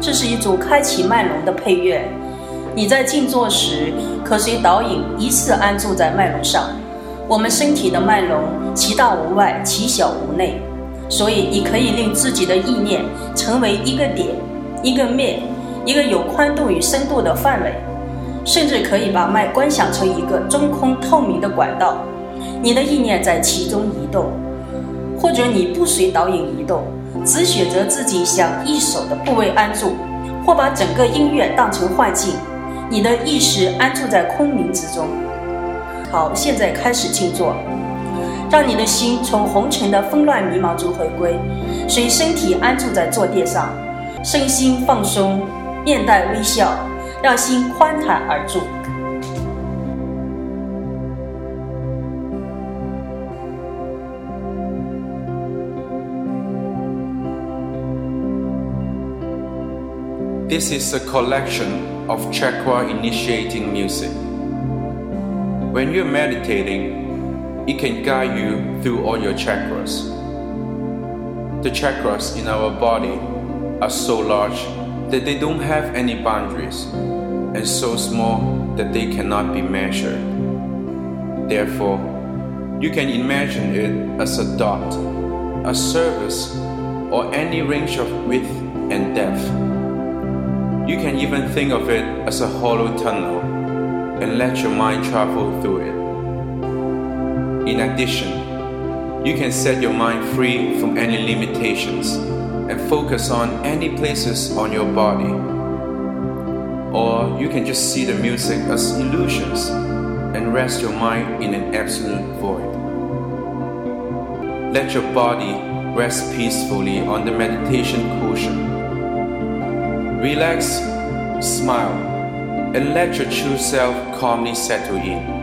这是一组开启脉轮的配乐。你在静坐时，可随导引依次安住在脉轮上。我们身体的脉轮，其大无外，其小无内，所以你可以令自己的意念成为一个点、一个面、一个有宽度与深度的范围，甚至可以把脉观想成一个中空透明的管道，你的意念在其中移动，或者你不随导引移动，只选择自己想一手的部位安住，或把整个音乐当成幻境，你的意识安住在空明之中。好，现在开始静坐，让你的心从红尘的纷乱迷茫中回归，随身体安住在坐垫上，身心放松，面带微笑，让心宽坦而住。This is a collection of chakra initiating music. When you're meditating, it can guide you through all your chakras. The chakras in our body are so large that they don't have any boundaries and so small that they cannot be measured. Therefore, you can imagine it as a dot, a surface, or any range of width and depth. You can even think of it as a hollow tunnel and let your mind travel through it. In addition, you can set your mind free from any limitations and focus on any places on your body. Or you can just see the music as illusions and rest your mind in an absolute void. Let your body rest peacefully on the meditation cushion. Relax, smile, and let your true self calmly settle in.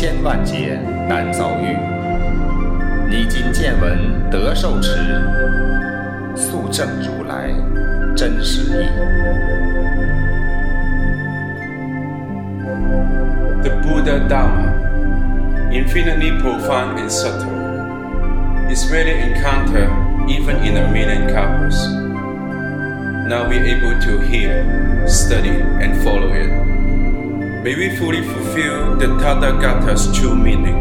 千万劫难遭遇。你今见闻得受持，速证如来真实义。The Buddha Dharma, infinitely profound and subtle, is rarely encountered even in a million kalpas. Now we're able to hear, study, and follow it may we fully fulfill the Tathagata's true meaning.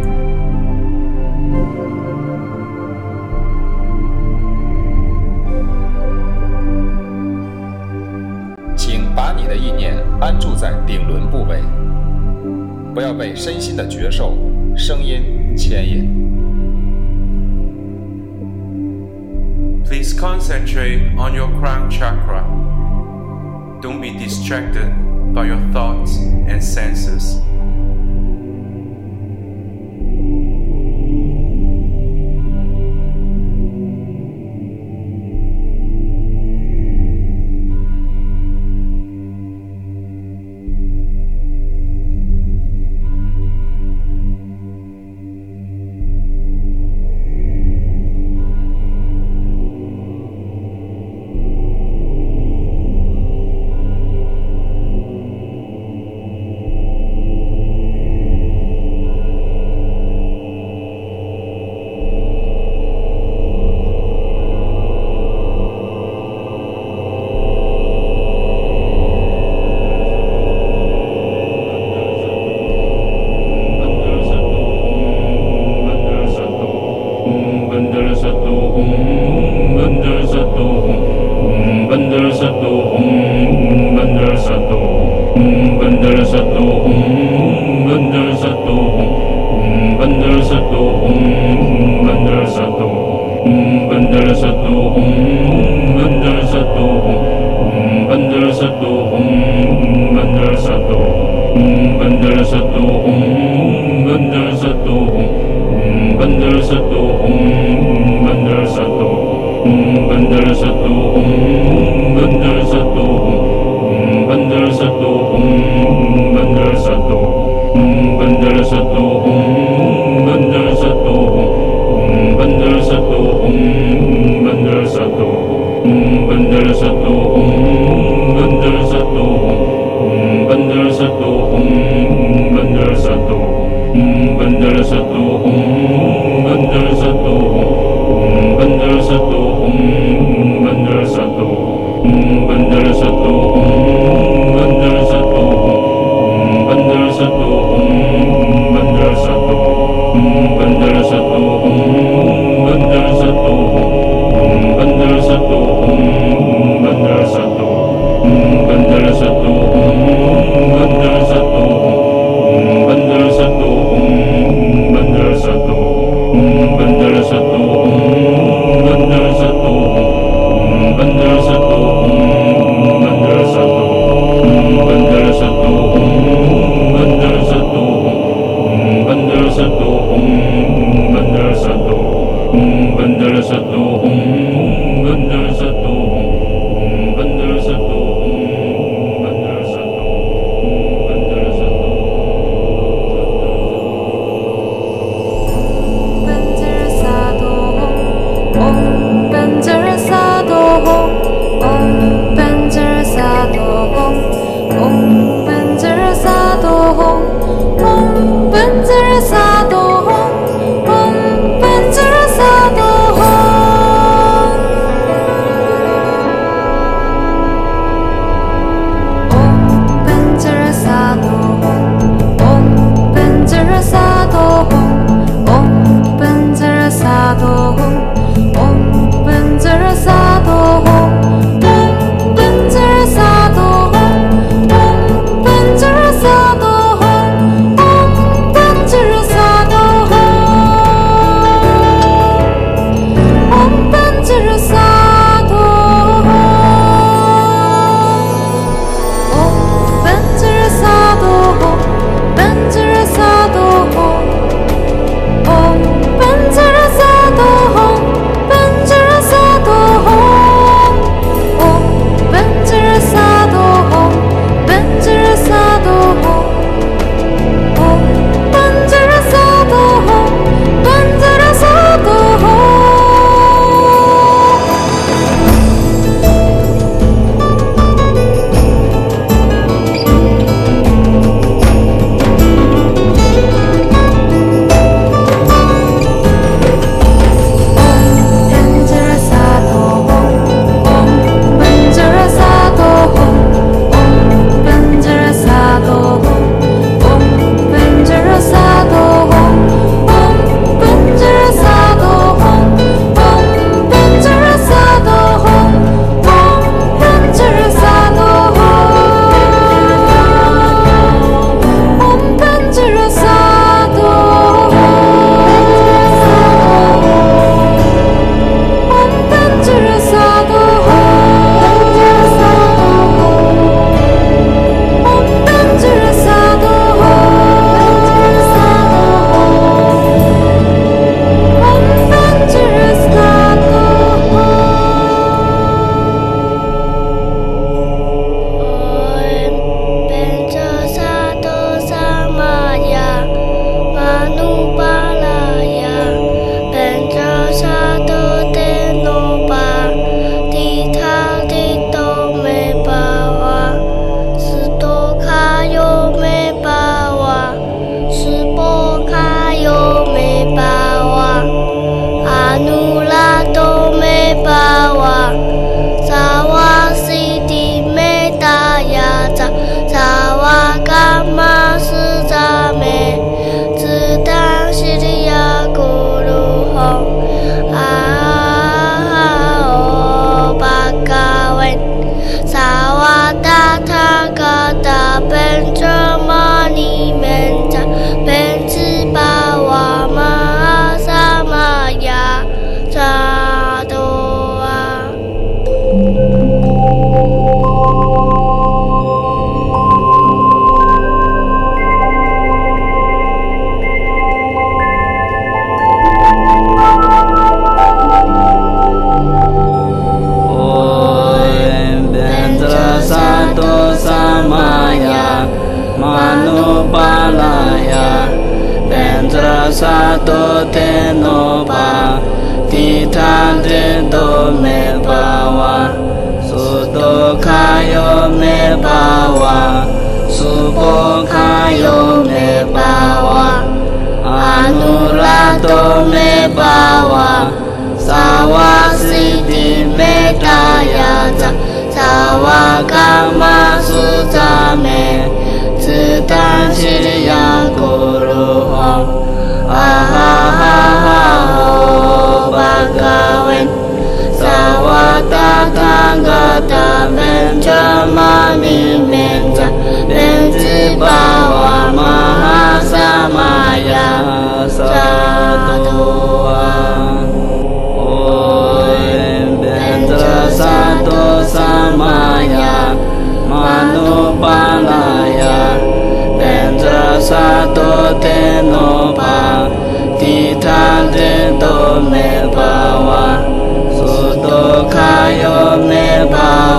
Please concentrate on your crown chakra. Don't be distracted by your thoughts and senses. Om まずためつじりやころほあはははおばかわんさわたさとてのばティタでどめばわすどかよねば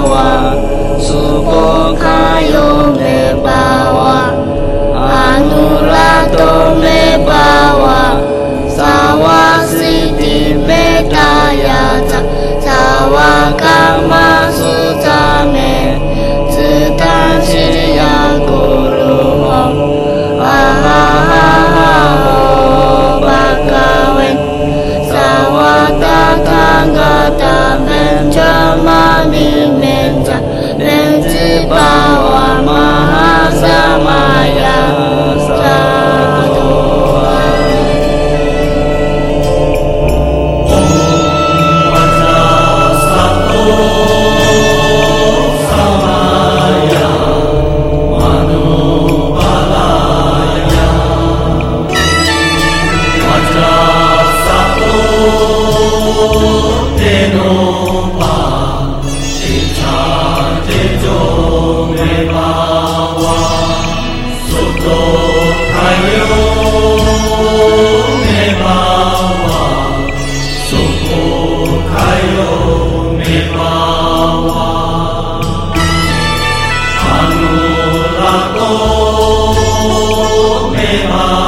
わすぼかよめ Amen.